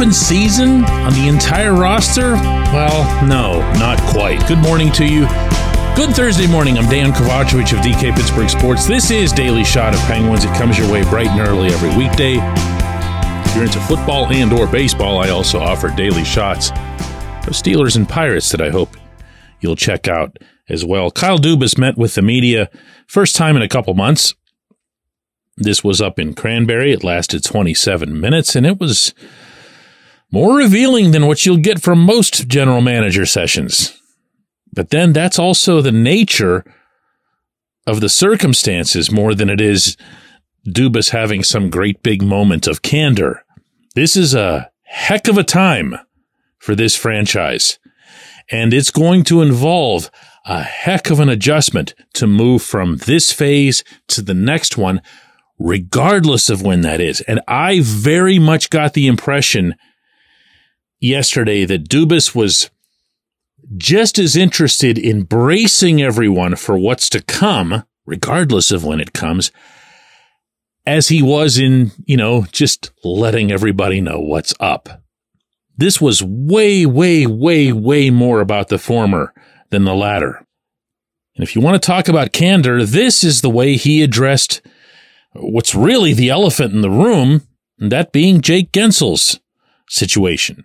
open season on the entire roster? Well, no, not quite. Good morning to you. Good Thursday morning. I'm Dejan Kovacevic of DK Pittsburgh Sports. This is Daily Shot of Penguins. It comes your way bright and early every weekday. If you're into football and or baseball, I also offer daily shots of Steelers and Pirates that I hope you'll check out as well. Kyle Dubas met with the media first time in a couple months. This was up in Cranberry. It lasted 27 minutes and it was more revealing than what you'll get from most general manager sessions. But then that's also the nature of the circumstances more than it is Dubas having some great big moment of candor. This is a heck of a time for this franchise. And it's going to involve a heck of an adjustment to move from this phase to the next one, regardless of when that is. And I very much got the impression yesterday that Dubas was just as interested in bracing everyone for what's to come, regardless of when it comes, as he was in, you know, just letting everybody know what's up. This was way, way, way, way more about the former than the latter. And if you want to talk about candor, this is the way he addressed what's really the elephant in the room, that being Jake Guentzel's situation.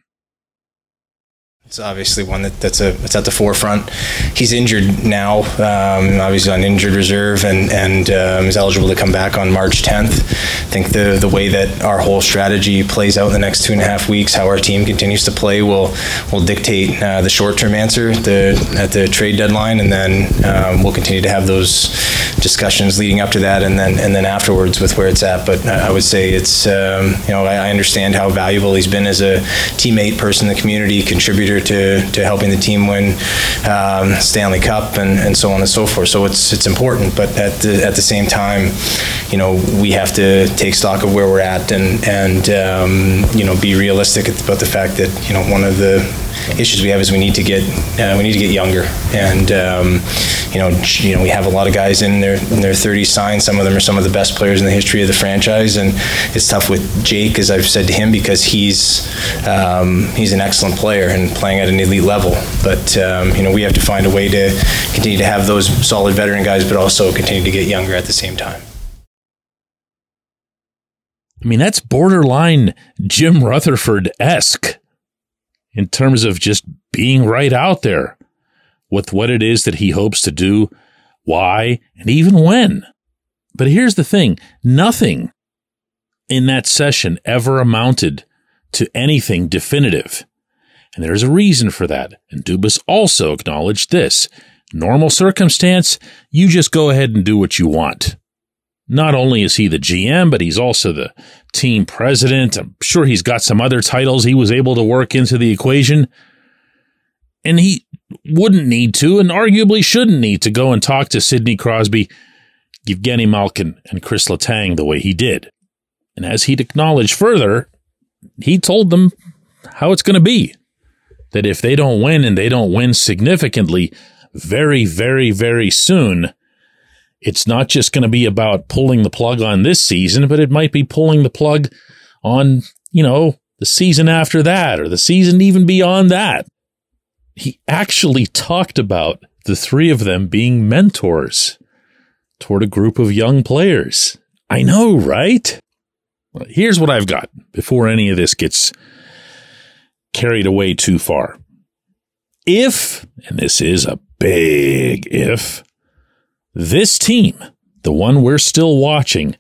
It's obviously one that, that's a that's at the forefront. He's injured now, um, obviously on injured reserve, and and um, is eligible to come back on March 10th. I think the the way that our whole strategy plays out in the next two and a half weeks, how our team continues to play, will will dictate uh, the short term answer the, at the trade deadline, and then um, we'll continue to have those discussions leading up to that, and then and then afterwards with where it's at. But I would say it's um, you know I, I understand how valuable he's been as a teammate, person in the community, contributor to, to helping the team win um, Stanley Cup and, and so on and so forth. So it's it's important, but at the at the same time, you know, we have to take stock of where we're at and and um, you know be realistic about the fact that you know one of the issues we have is we need to get uh, we need to get younger, and um, you know you know we have a lot of guys in their in their 30s signed. Some of them are some of the best players in the history of the franchise, and it's tough with Jake, as I've said to him, because he's um, he's an excellent player and playing at an elite level. But um, you know we have to find a way to continue to have those solid veteran guys, but also continue to get younger at the same time. I mean, that's borderline Jim Rutherford esque in terms of just being right out there with what it is that he hopes to do, why, and even when. But here's the thing nothing in that session ever amounted to anything definitive. And there's a reason for that. And Dubas also acknowledged this. Normal circumstance, you just go ahead and do what you want. Not only is he the GM, but he's also the team president. I'm sure he's got some other titles he was able to work into the equation. And he wouldn't need to, and arguably shouldn't need to go and talk to Sidney Crosby, Evgeny Malkin, and Chris Letang the way he did. And as he'd acknowledged further, he told them how it's going to be. That if they don't win and they don't win significantly very, very, very soon, it's not just going to be about pulling the plug on this season, but it might be pulling the plug on, you know, the season after that or the season even beyond that. He actually talked about the three of them being mentors toward a group of young players. I know, right? Well, here's what I've got before any of this gets carried away too far. If, and this is a big if, this team, the one we're still watching,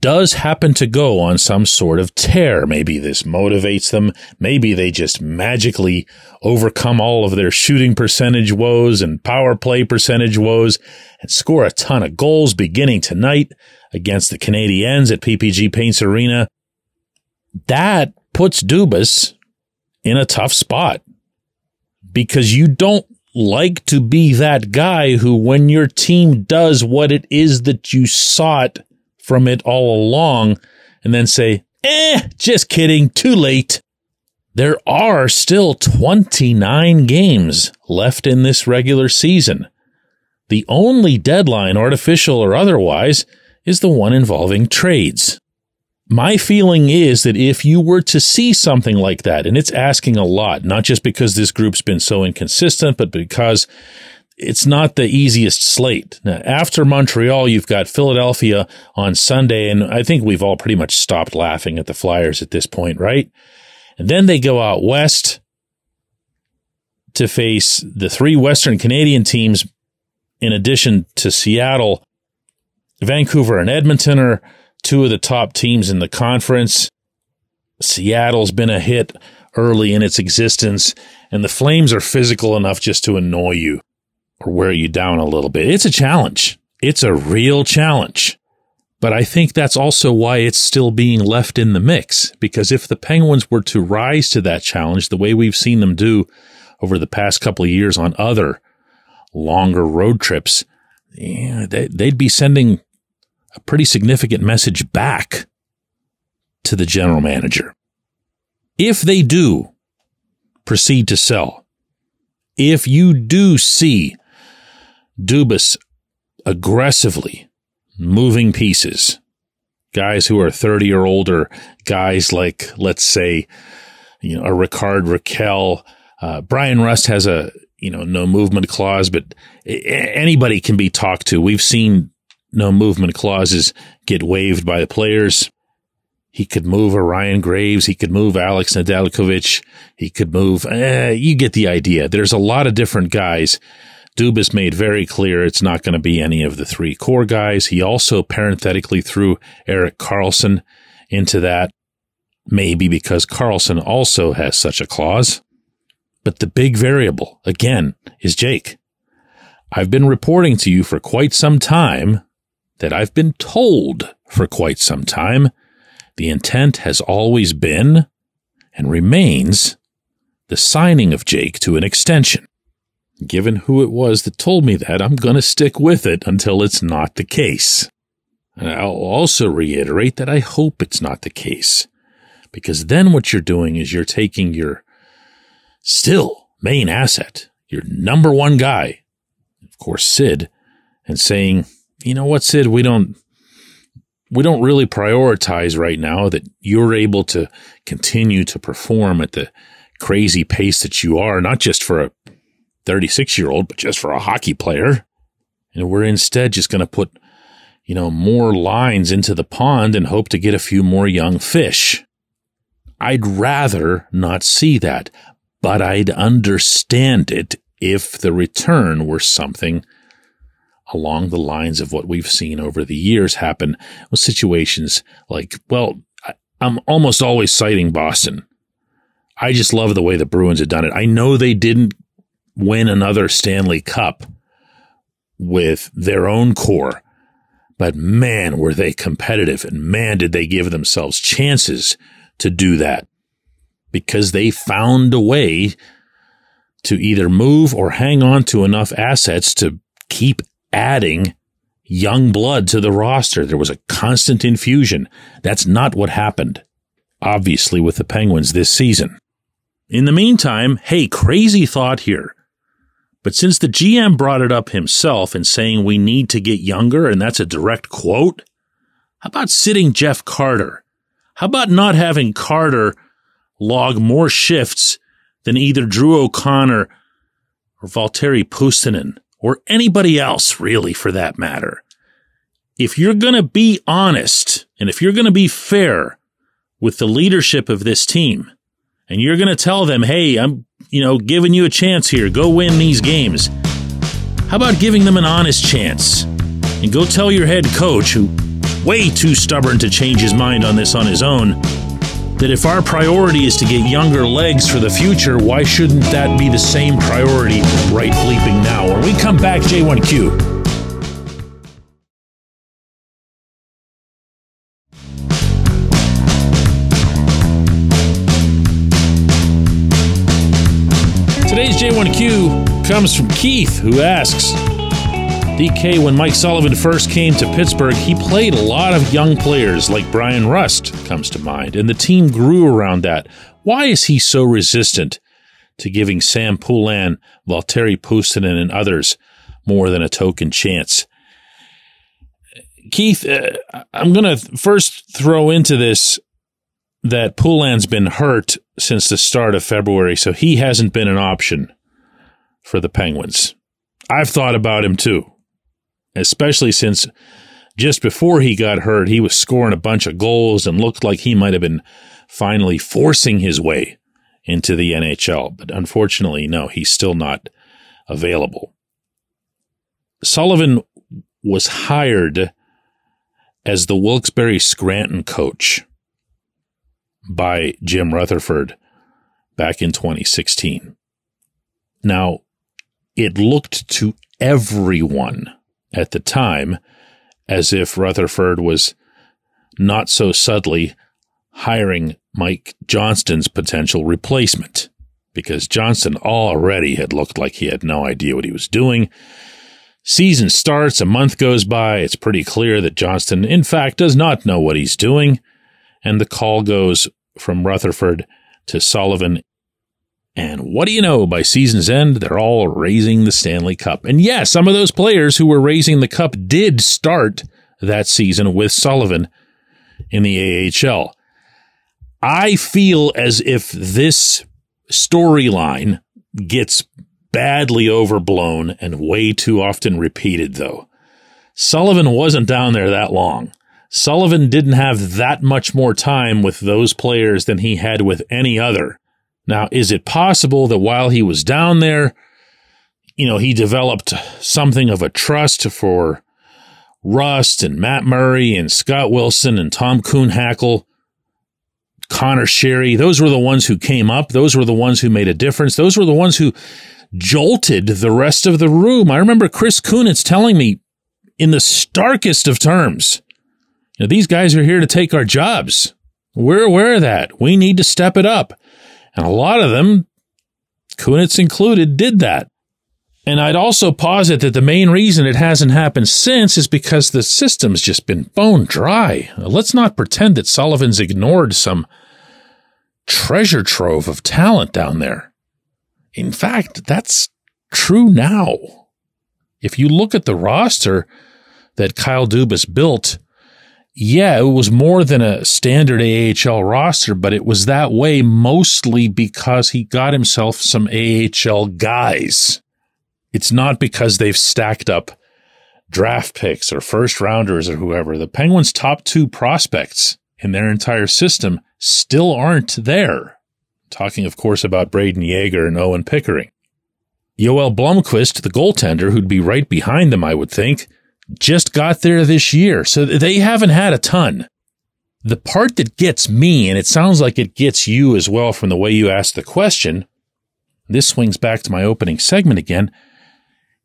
does happen to go on some sort of tear. Maybe this motivates them. Maybe they just magically overcome all of their shooting percentage woes and power play percentage woes and score a ton of goals beginning tonight against the Canadiens at PPG Paints Arena. That puts Dubas in a tough spot because you don't like to be that guy who, when your team does what it is that you sought from it all along, and then say, eh, just kidding, too late. There are still 29 games left in this regular season. The only deadline, artificial or otherwise, is the one involving trades. My feeling is that if you were to see something like that, and it's asking a lot, not just because this group's been so inconsistent, but because it's not the easiest slate. Now, after Montreal, you've got Philadelphia on Sunday, and I think we've all pretty much stopped laughing at the Flyers at this point, right? And then they go out west to face the three Western Canadian teams, in addition to Seattle. Vancouver and Edmonton are two of the top teams in the conference. Seattle's been a hit early in its existence, and the Flames are physical enough just to annoy you or wear you down a little bit. It's a challenge. It's a real challenge. But I think that's also why it's still being left in the mix. Because if the Penguins were to rise to that challenge the way we've seen them do over the past couple of years on other longer road trips, yeah, they'd be sending a pretty significant message back to the general manager. If they do proceed to sell, if you do see Dubas aggressively moving pieces, guys who are 30 or older, guys like, let's say, you know, a Rickard Rakell, uh, Bryan Rust has a, you know, no movement clause, but anybody can be talked to. We've seen no movement clauses get waived by the players. He could move a Ryan Graves. He could move Alex Nedeljkovic. He could move, eh, you get the idea. There's a lot of different guys. Dubas made very clear it's not going to be any of the three core guys. He also parenthetically threw Erik Karlsson into that, maybe because Karlsson also has such a clause. But the big variable, again, is Jake. I've been reporting to you for quite some time that I've been told for quite some time the intent has always been and remains the signing of Jake to an extension. Given who it was that told me that, I'm going to stick with it until it's not the case. And I'll also reiterate that I hope it's not the case. Because then what you're doing is you're taking your still main asset, your number one guy, of course, Sid, and saying, you know what, Sid, we don't, we don't really prioritize right now that you're able to continue to perform at the crazy pace that you are, not just for a 36 year old, but just for a hockey player. And we're instead just going to put, you know, more lines into the pond and hope to get a few more young fish. I'd rather not see that, but I'd understand it if the return were something along the lines of what we've seen over the years happen with situations like, well, I'm almost always citing Boston. I just love the way the Bruins have done it. I know they didn't win another Stanley Cup with their own core, but man, were they competitive and man, did they give themselves chances to do that because they found a way to either move or hang on to enough assets to keep adding young blood to the roster. There was a constant infusion. That's not what happened, obviously, with the Penguins this season. In the meantime, hey, crazy thought here. But since the GM brought it up himself and saying we need to get younger, and that's a direct quote, how about sitting Jeff Carter? How about not having Carter log more shifts than either Drew O'Connor or Valtteri Puustinen? Or anybody else, really, for that matter. If you're going to be honest and if you're going to be fair with the leadership of this team, and you're going to tell them, hey, I'm, you know, giving you a chance here, go win these games. How about giving them an honest chance? And go tell your head coach, who way too stubborn to change his mind on this on his own, that if our priority is to get younger legs for the future, why shouldn't that be the same priority right bleeping now? We come back, J1Q. Today's J1Q comes from Keith, who asks DK, when Mike Sullivan first came to Pittsburgh, he played a lot of young players like Bryan Rust comes to mind, and the team grew around that. Why is he so resistant to giving Sam Poulin, Valtteri Puustinen, and others more than a token chance? Keith, uh, I'm going to first throw into this that Poulin's been hurt since the start of February, so he hasn't been an option for the Penguins. I've thought about him too, especially since just before he got hurt, he was scoring a bunch of goals and looked like he might have been finally forcing his way into the NHL. But unfortunately, no, he's still not available. Sullivan was hired as the Wilkes-Barre Scranton coach by Jim Rutherford back in 2016. Now, it looked to everyone at the time as if Rutherford was not so subtly hiring Mike Johnston's potential replacement because Johnston already had looked like he had no idea what he was doing. Season starts, a month goes by, it's pretty clear that Johnston, in fact, does not know what he's doing, and the call goes from Rutherford to Sullivan. And what do you know? By season's end, they're all raising the Stanley Cup. And yes, some of those players who were raising the cup did start that season with Sullivan in the AHL. I feel as if this storyline gets badly overblown and way too often repeated, though. Sullivan wasn't down there that long. Sullivan didn't have that much more time with those players than he had with any other. Now, is it possible that while he was down there, you know, he developed something of a trust for Rust and Matt Murray and Scott Wilson and Tom Kuhnhackl Conor Sheary, those were the ones who came up. Those were the ones who made a difference. Those were the ones who jolted the rest of the room. I remember Chris Kunitz telling me in the starkest of terms, you know, these guys are here to take our jobs. We're aware of that. We need to step it up. And a lot of them, Kunitz included, did that. And I'd also posit that the main reason it hasn't happened since is because the system's just been bone dry. Let's not pretend that Sullivan's ignored some treasure trove of talent down there. In fact, that's true now. If you look at the roster that Kyle Dubas built, yeah, it was more than a standard AHL roster, but it was that way mostly because he got himself some AHL guys. It's not because they've stacked up draft picks or first rounders or whoever. The Penguins' top two prospects in their entire system still aren't there. Talking, of course, about Brayden Yager and Owen Pickering. Joel Blomqvist, the goaltender, who'd be right behind them, I would think, just got there this year. So they haven't had a ton. The part that gets me, and it sounds like it gets you as well from the way you asked the question, this swings back to my opening segment again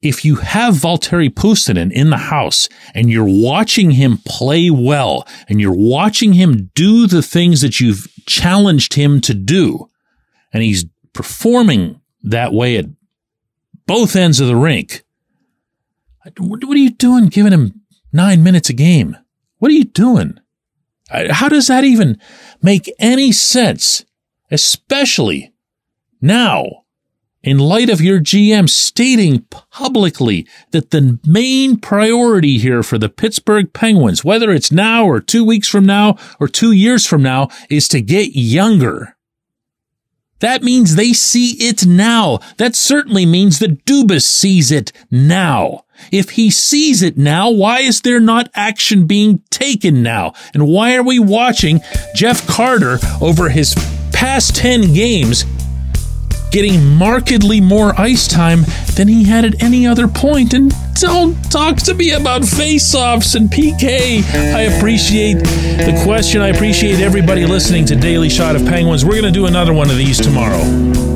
if you have Valtteri Puustinen in the house and you're watching him play well and you're watching him do the things that you've challenged him to do, and he's performing that way at both ends of the rink, what are you doing giving him nine minutes a game? What are you doing? How does that even make any sense? Especially now in light of your GM stating publicly that the main priority here for the Pittsburgh Penguins, whether it's now or two weeks from now or two years from now, is to get younger. That means they see it now. That certainly means that Dubas sees it now. If he sees it now, why is there not action being taken now? And why are we watching Jeff Carter over his past 10 games getting markedly more ice time than he had at any other point. And don't talk to me about face-offs and PK. I appreciate the question. I appreciate everybody listening to Daily Shot of Penguins. We're going to do another one of these tomorrow.